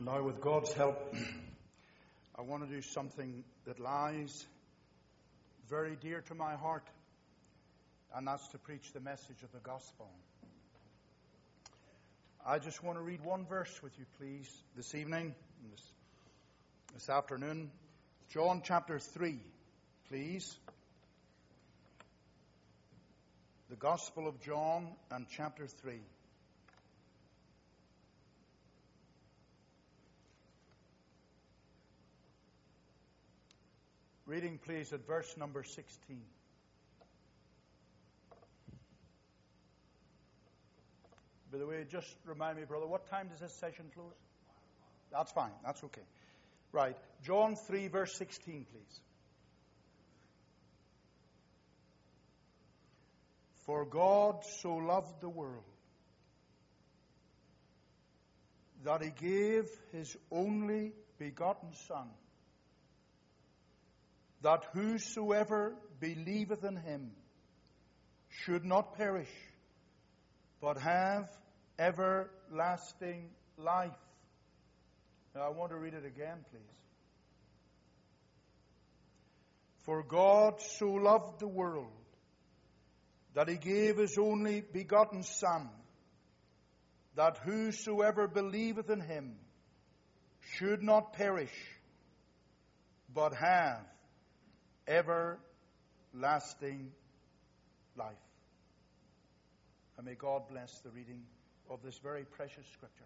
Now, with God's help, I want to do something that lies very dear to my heart, and that's to preach the message of the gospel. I just want to read one verse with you, please, this evening, this, this afternoon. John chapter 3, please. The Gospel of John and chapter 3. Reading, please, at verse number 16. By the way, just remind me, brother, what time does this session close? That's fine. That's okay. Right. John 3, verse 16, please. For God so loved the world that he gave his only begotten Son that whosoever believeth in him should not perish, but have everlasting life. Now, I want to read it again, please. For God so loved the world that he gave his only begotten Son, that whosoever believeth in him should not perish, but have everlasting life. And may God bless the reading of this very precious scripture.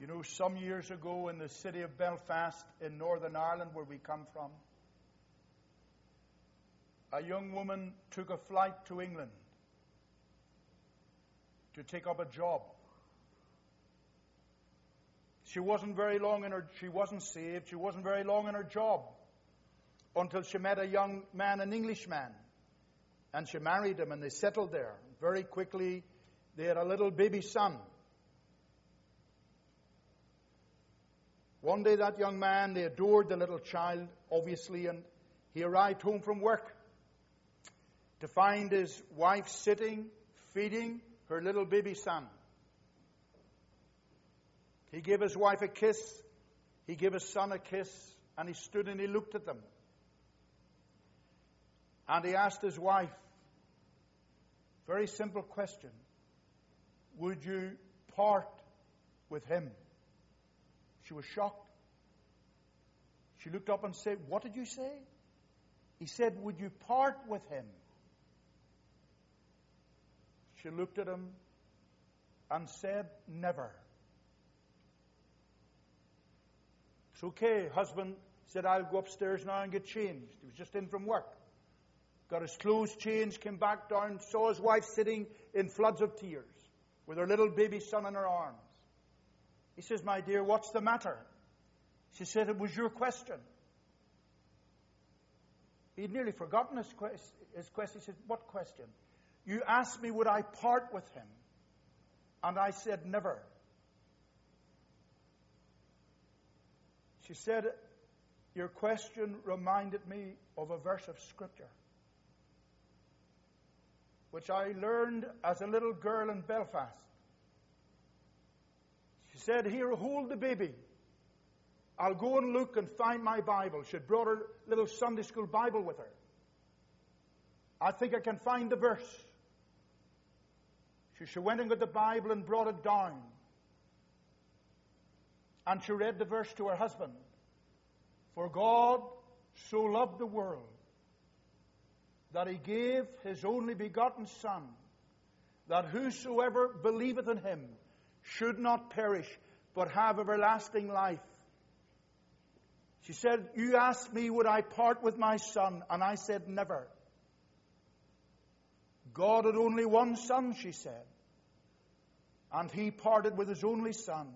You know, some years ago in the city of Belfast in Northern Ireland, where we come from, a young woman took a flight to England to take up a job. She wasn't very long in her, she wasn't saved, she wasn't very long in her job until she met a young man, an Englishman. And she married him and they settled there. Very quickly, they had a little baby son. One day, that young man, they adored the little child, obviously, and he arrived home from work to find his wife sitting, feeding her little baby son. He gave his wife a kiss. He gave his son a kiss. And he stood and he looked at them. And he asked his wife, very simple question Would you part with him? She was shocked. She looked up and said, What did you say? He said, Would you part with him? She looked at him and said, Never. It's okay. Husband said, I'll go upstairs now and get changed. He was just in from work. Got his clothes changed, came back down, saw his wife sitting in floods of tears with her little baby son in her arms. He says, My dear, what's the matter? She said, It was your question. He'd nearly forgotten his, his question. He said, What question? You asked me, would I part with him? And I said, Never. She said, Your question reminded me of a verse of Scripture, which I learned as a little girl in Belfast. She said, Here, hold the baby. I'll go and look and find my Bible. She brought her little Sunday school Bible with her. I think I can find the verse. She, she went and got the Bible and brought it down. And she read the verse to her husband. For God so loved the world that he gave his only begotten Son, that whosoever believeth in him should not perish, but have everlasting life. She said, You asked me, would I part with my son? And I said, Never. God had only one son, she said. And he parted with his only son.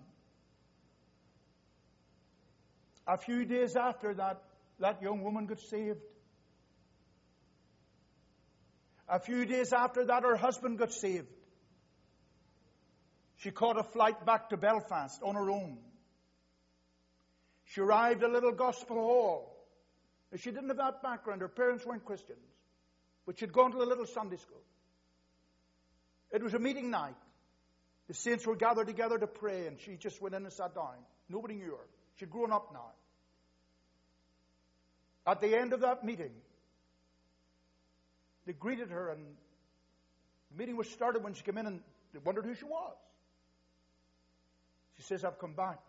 A few days after that, that young woman got saved. A few days after that, her husband got saved. She caught a flight back to Belfast on her own. She arrived at a little gospel hall. She didn't have that background. Her parents weren't Christians. But she'd gone to a little Sunday school. It was a meeting night. The saints were gathered together to pray, and she just went in and sat down. Nobody knew her. She'd grown up now. At the end of that meeting, they greeted her, and the meeting was started when she came in, and they wondered who she was. She says, I've come back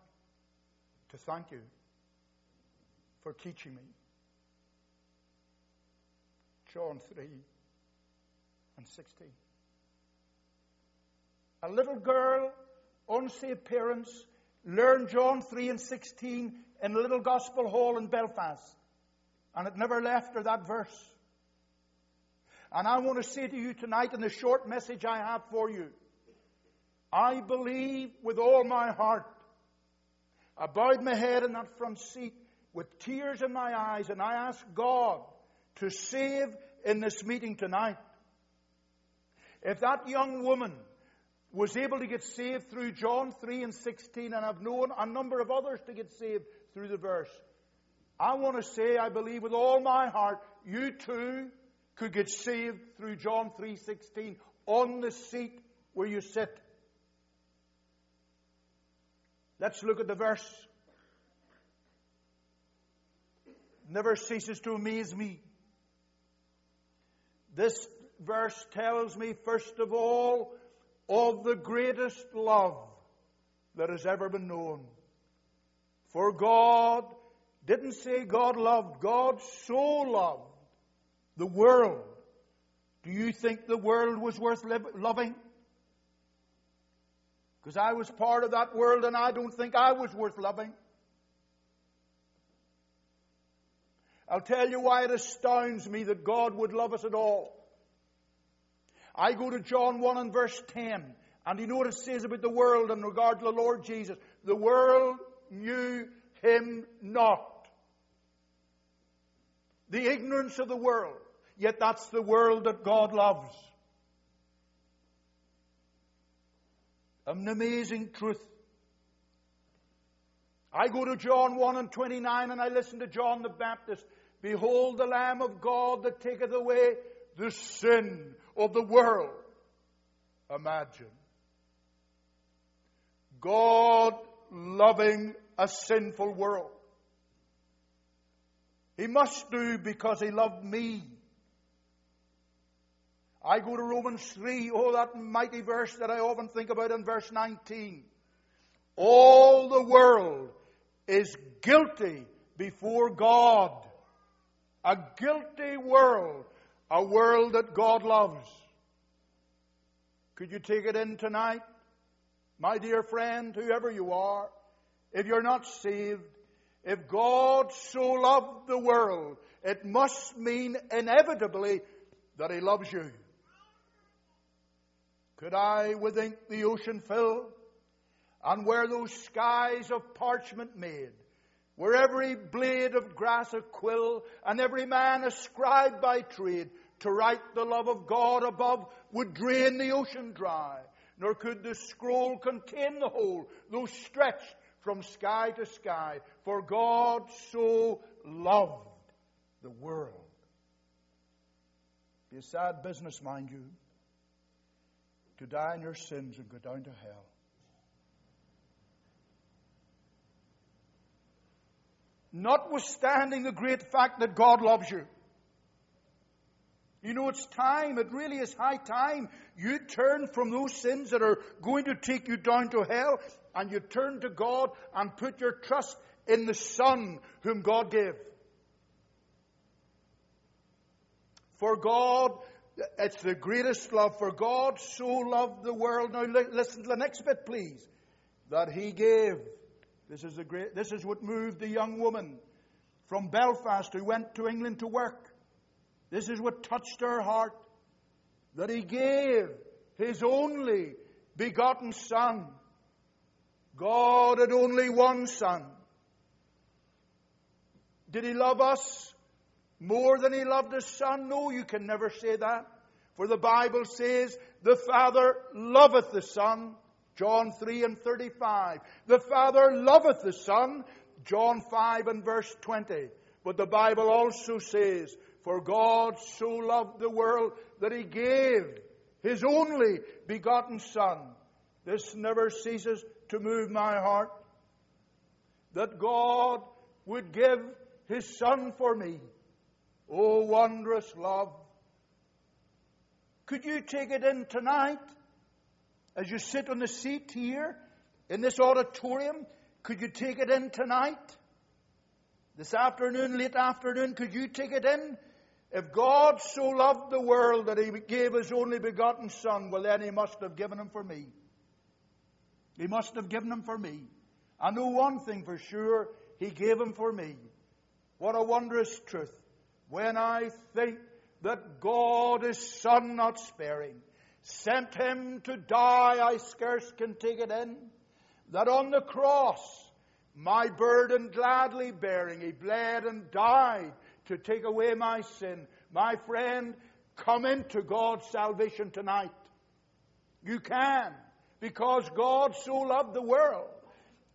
to thank you for teaching me. John 3 and 16. A little girl, unsaved parents, learned John 3 and 16 in a little gospel hall in Belfast. And it never left her that verse. And I want to say to you tonight in the short message I have for you, I believe with all my heart. I bowed my head in that front seat with tears in my eyes and I asked God to save in this meeting tonight. If that young woman was able to get saved through John 3 and 16, and I've known a number of others to get saved through the verse, I want to say, I believe with all my heart, you too could get saved through John 3:16 on the seat where you sit. Let's look at the verse. Never ceases to amaze me. This verse tells me, first of all, of the greatest love that has ever been known. For God didn't say God loved, God so loved the world. Do you think the world was worth loving? Because I was part of that world and I don't think I was worth loving. I'll tell you why it astounds me that God would love us at all. I go to John 1 and verse 10, and you know what it says about the world in regard to the Lord Jesus. The world knew him not. The ignorance of the world. Yet that's the world that God loves. An amazing truth. I go to John 1 and 29 and I listen to John the Baptist. Behold the Lamb of God that taketh away the sin of the world. Imagine. God loving a sinful world. He must do because He loved me. I go to Romans 3, oh, that mighty verse that I often think about in verse 19. All the world is guilty before God. A guilty world. A world that God loves. Could you take it in tonight? My dear friend, whoever you are, if you're not saved, if God so loved the world, it must mean inevitably that He loves you. Could I with ink the ocean fill, and where those skies of parchment made, where every blade of grass a quill, and every man a scribe by trade, to write the love of God above would drain the ocean dry, nor could the scroll contain the whole, though stretched from sky to sky. For God so loved the world. Be a sad business, mind you, to die in your sins and go down to hell. Notwithstanding the great fact that God loves you. You know, it's time, it really is high time you turn from those sins that are going to take you down to hell and you turn to God and put your trust in the Son whom God gave. For God, it's the greatest love. For God so loved the world. Now listen to the next bit, please. That He gave. This is, great, this is what moved the young woman from Belfast who went to England to work. This is what touched her heart. That He gave His only begotten Son God had only one Son. Did He love us more than He loved His Son? No, you can never say that. For the Bible says, the Father loveth the Son. John 3 and 35. The Father loveth the Son. John 5 and verse 20. But the Bible also says, For God so loved the world that He gave His only begotten Son This never ceases to move my heart. That God would give His Son for me. Oh, wondrous love. Could you take it in tonight as you sit on the seat here in this auditorium? Could you take it in tonight? This afternoon, late afternoon, could you take it in? If God so loved the world that He gave His only begotten Son, well, then He must have given Him for me. He must have given Him for me. I know one thing for sure He gave Him for me. What a wondrous truth. When I think that God, is Son, not sparing, sent Him to die, I scarce can take it in. That on the cross, my burden gladly bearing, He bled and died to take away my sin. My friend, come into God's salvation tonight. You can, because God so loved the world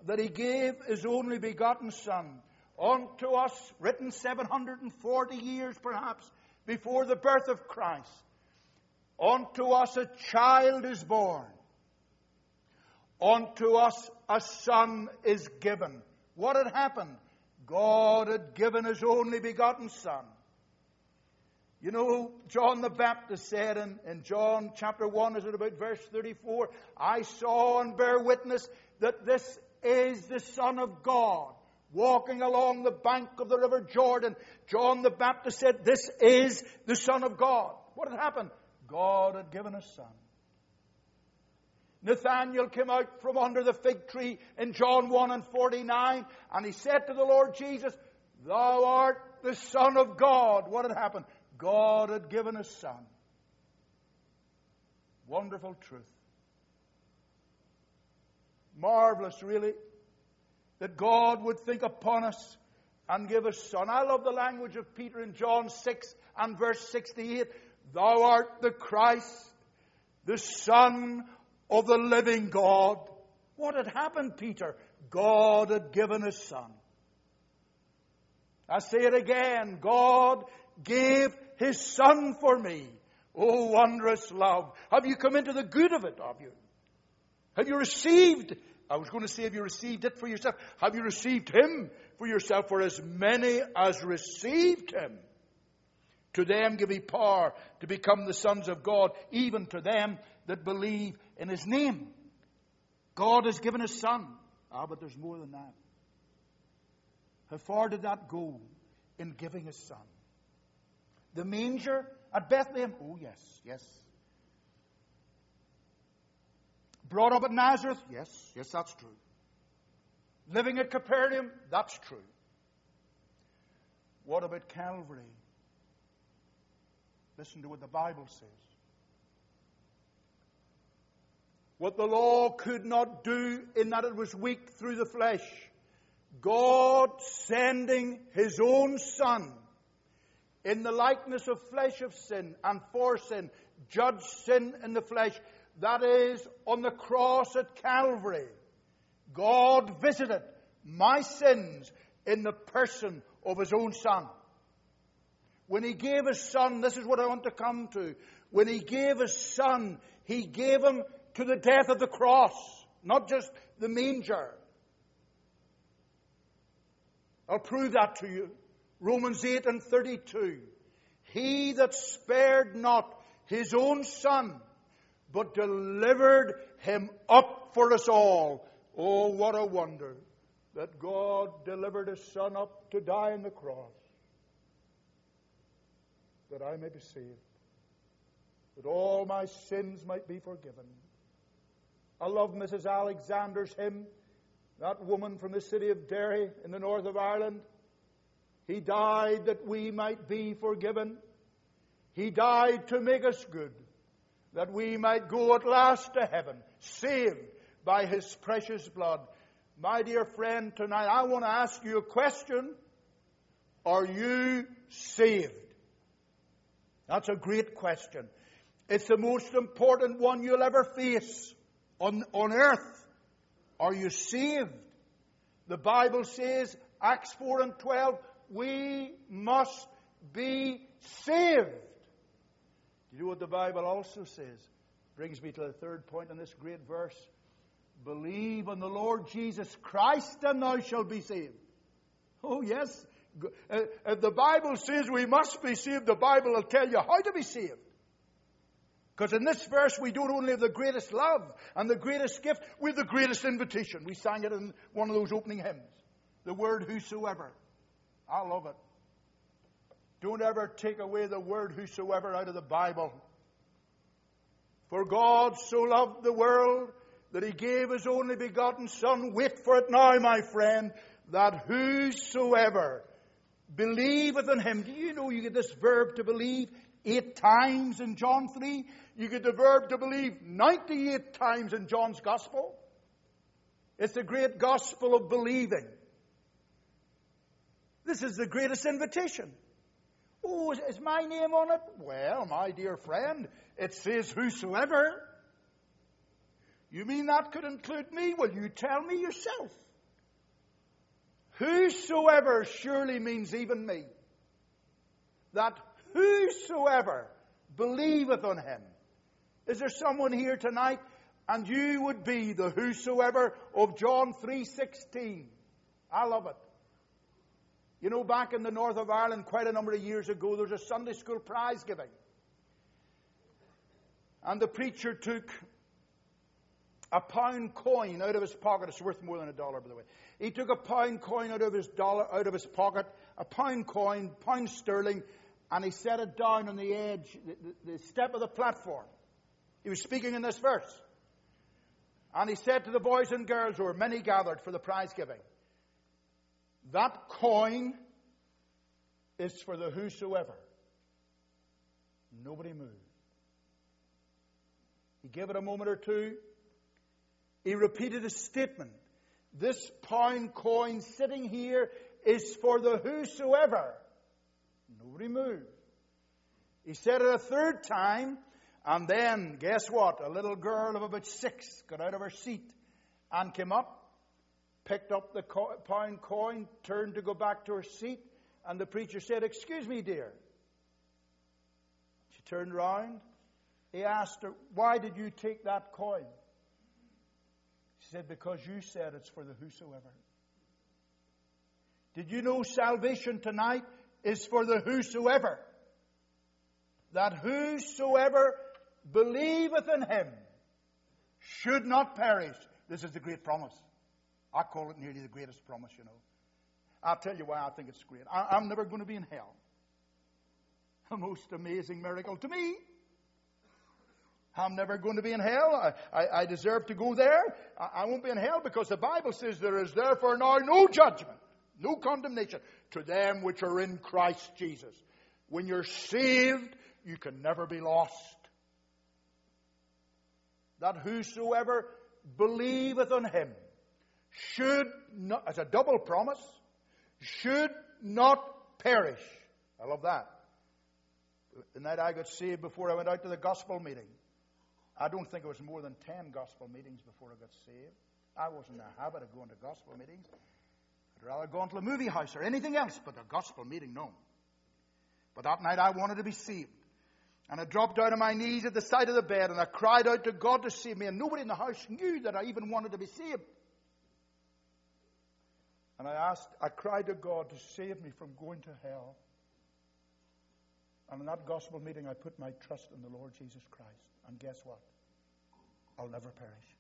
that he gave his only begotten Son unto us, written 740 years perhaps before the birth of Christ. Unto us a child is born. Unto us a son is given. What had happened? God had given his only begotten Son. You know, John the Baptist said in, in John chapter 1, is it about verse 34? I saw and bear witness that this is the Son of God walking along the bank of the river Jordan. John the Baptist said, This is the Son of God. What had happened? God had given a Son. Nathanael came out from under the fig tree in John 1 and 49, and he said to the Lord Jesus, Thou art the Son of God. What had happened? God had given a Son. Wonderful truth. Marvelous, really, that God would think upon us and give us Son. I love the language of Peter in John 6 and verse 68. Thou art the Christ, the Son of the living God. What had happened, Peter? God had given his son. I say it again. God gave his son for me. Oh, wondrous love. Have you come into the good of it, have you? Have you received? I was going to say, have you received it for yourself? Have you received him for yourself? For as many as received him, to them give he power to become the sons of God, even to them that believe in his name. God has given his son. Ah, but there's more than that. How far did that go in giving his son? The manger at Bethlehem? Oh, yes, yes. Brought up at Nazareth? Yes, yes, that's true. Living at Capernaum? That's true. What about Calvary? Listen to what the Bible says. what the law could not do in that it was weak through the flesh. God sending His own Son in the likeness of flesh of sin and for sin, judged sin in the flesh. That is, on the cross at Calvary, God visited my sins in the person of His own Son. When He gave His Son, this is what I want to come to. When He gave His Son, He gave Him to the death of the cross, not just the manger. I'll prove that to you. Romans 8 and 32. He that spared not his own son, but delivered him up for us all. Oh, what a wonder that God delivered his son up to die on the cross, that I may be saved, that all my sins might be forgiven. I love Mrs. Alexander's hymn, that woman from the city of Derry in the north of Ireland. He died that we might be forgiven. He died to make us good, that we might go at last to heaven, saved by His precious blood. My dear friend, tonight I want to ask you a question. Are you saved? That's a great question. It's the most important one you'll ever face on, on earth. Are you saved? The Bible says, Acts 4 and 12, we must be saved. Do you know what the Bible also says? Brings me to the third point in this great verse. Believe on the Lord Jesus Christ and thou shalt be saved. Oh, yes. If the Bible says we must be saved, the Bible will tell you how to be saved. Because in this verse, we don't only have the greatest love and the greatest gift, we have the greatest invitation. We sang it in one of those opening hymns. The word whosoever. I love it. Don't ever take away the word whosoever out of the Bible. For God so loved the world that he gave his only begotten Son. Wait for it now, my friend, that whosoever believeth in him. Do you know you get this verb to believe eight times in John 3? You get the verb to believe 98 times in John's Gospel. It's the great gospel of believing. This is the greatest invitation. Oh, is, is my name on it? Well, my dear friend, it says whosoever. You mean that could include me? Well, you tell me yourself. Whosoever surely means even me. That whosoever believeth on him. Is there someone here tonight and you would be the whosoever of John 3:16? I love it. You know, back in the north of Ireland, quite a number of years ago, there was a Sunday school prize giving. And the preacher took a pound coin out of his pocket. It's worth more than a dollar, by the way. He took a pound coin out of his dollar, out of his pocket, a pound coin, pound sterling, and he set it down on the edge, the, the, step of the platform. He was speaking in this verse. And he said to the boys and girls who were many gathered for the prize giving, that coin is for the whosoever. Nobody moved. He gave it a moment or two. He repeated a statement. This pound coin sitting here is for the whosoever. Nobody moved. He said it a third time, and then, guess what? A little girl of about six got out of her seat and came up, picked up the pound coin, turned to go back to her seat, and the preacher said, Excuse me, dear. She turned round. He asked her, Why did you take that coin? Said, Because you said it's for the whosoever. Did you know salvation tonight is for the whosoever? That whosoever believeth in him should not perish. This is the great promise. I call it nearly the greatest promise, you know. I'll tell you why I think it's great. I, am never going to be in hell. A most amazing miracle to me. I'm never going to be in hell. I, I, I deserve to go there. I, I won't be in hell because the Bible says there is therefore now no judgment, no condemnation to them which are in Christ Jesus. When you're saved, you can never be lost. That whosoever believeth on him should not, as a double promise, should not perish. I love that. The night I got saved before I went out to the gospel meeting, I don't think it was more than 10 gospel meetings before I got saved. I wasn't in the habit of going to gospel meetings. I'd rather go into a movie house or anything else but a gospel meeting, no. But that night I wanted to be saved. And I dropped down on my knees at the side of the bed and I cried out to God to save me. And nobody in the house knew that I even wanted to be saved. And I asked, I cried to God to save me from going to hell. And in that gospel meeting, I put my trust in the Lord Jesus Christ. And guess what? I'll never perish.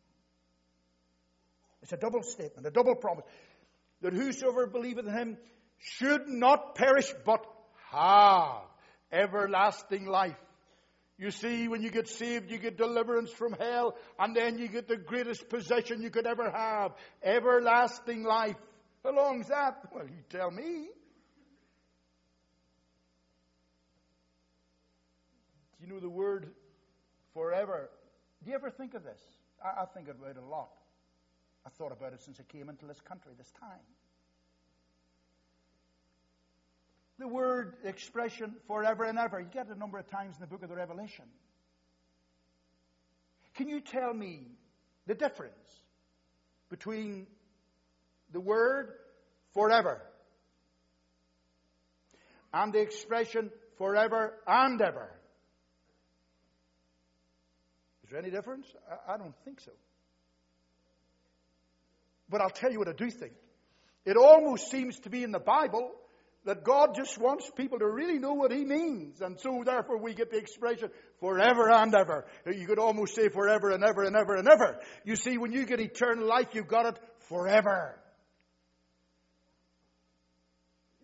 It's a double statement, a double promise. That whosoever believeth in him should not perish, but have everlasting life. You see, when you get saved, you get deliverance from hell, and then you get the greatest possession you could ever have everlasting life. How long's that? Well, you tell me. You know the word forever? Do you ever think of this? I, I think about it a lot. I thought about it since I came into this country this time. The word expression forever and ever, you get it a number of times in the book of the Revelation. Can you tell me the difference between the word forever and the expression forever and ever? There any difference? I, I don't think so. But I'll tell you what I do think. It almost seems to be in the Bible that God just wants people to really know what He means. And so therefore we get the expression forever and ever. You could almost say forever and ever and ever and ever. You see, when you get eternal life, you've got it forever.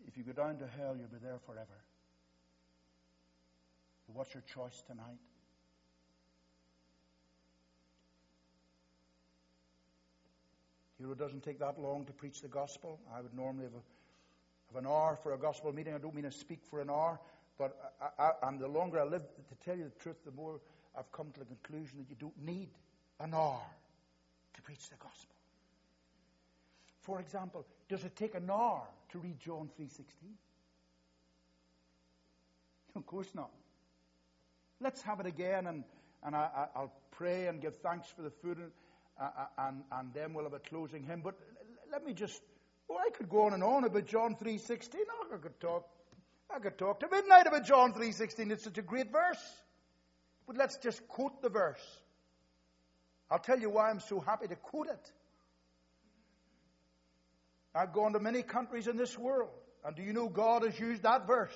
If you go down to hell, you'll be there forever. What's your choice tonight? You know, it doesn't take that long to preach the gospel. I would normally have, a, have an hour for a gospel meeting. I don't mean to speak for an hour, but I, I, and the longer I live, to tell you the truth, the more I've come to the conclusion that you don't need an hour to preach the gospel. For example, does it take an hour to read John 3.16? Of course not. Let's have it again, and, and I, will pray and give thanks for the food. And, and, and then we'll have a closing hymn. But let me just, oh, I could go on and on about John 3.16. I could talk, I could talk to midnight about John 3.16. It's such a great verse. But let's just quote the verse. I'll tell you why I'm so happy to quote it. I've gone to many countries in this world, and do you know God has used that verse?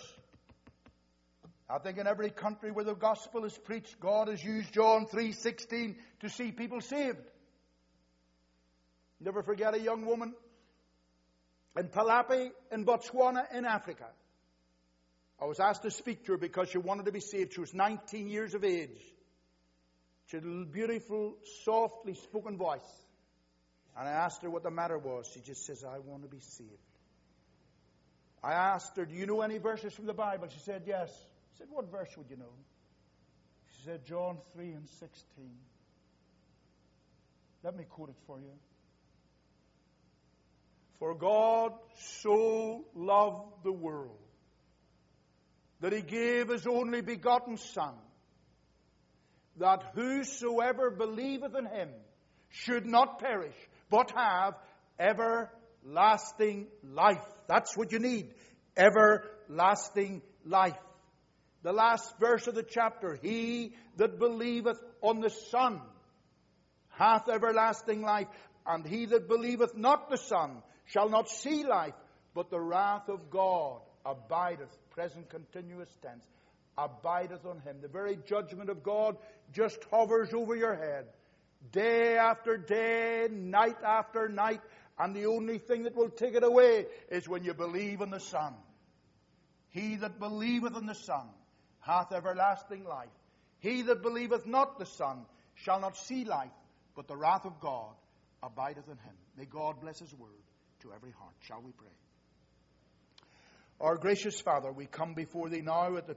I think in every country where the gospel is preached, God has used John 3:16 to see people saved. Never forget a young woman in Palapye in Botswana in Africa. I was asked to speak to her because she wanted to be saved. She was 19 years of age. She had a beautiful, softly spoken voice. And I asked her what the matter was. She just says, I want to be saved. I asked her, Do you know any verses from the Bible? She said, Yes. I said, What verse would you know? She said, John 3 and 16. Let me quote it for you. For God so loved the world that he gave his only begotten Son, that whosoever believeth in him should not perish, but have everlasting life. That's what you need. Everlasting life. The last verse of the chapter, he that believeth on the Son hath everlasting life, and he that believeth not the Son shall not see life, but the wrath of God abideth, present continuous tense, abideth on him. The very judgment of God just hovers over your head, day after day, night after night, and the only thing that will take it away is when you believe in the Son. He that believeth in the Son hath everlasting life. He that believeth not the Son shall not see life, but the wrath of God abideth in him. May God bless his word to every heart. Shall we pray? Our gracious Father, we come before thee now at the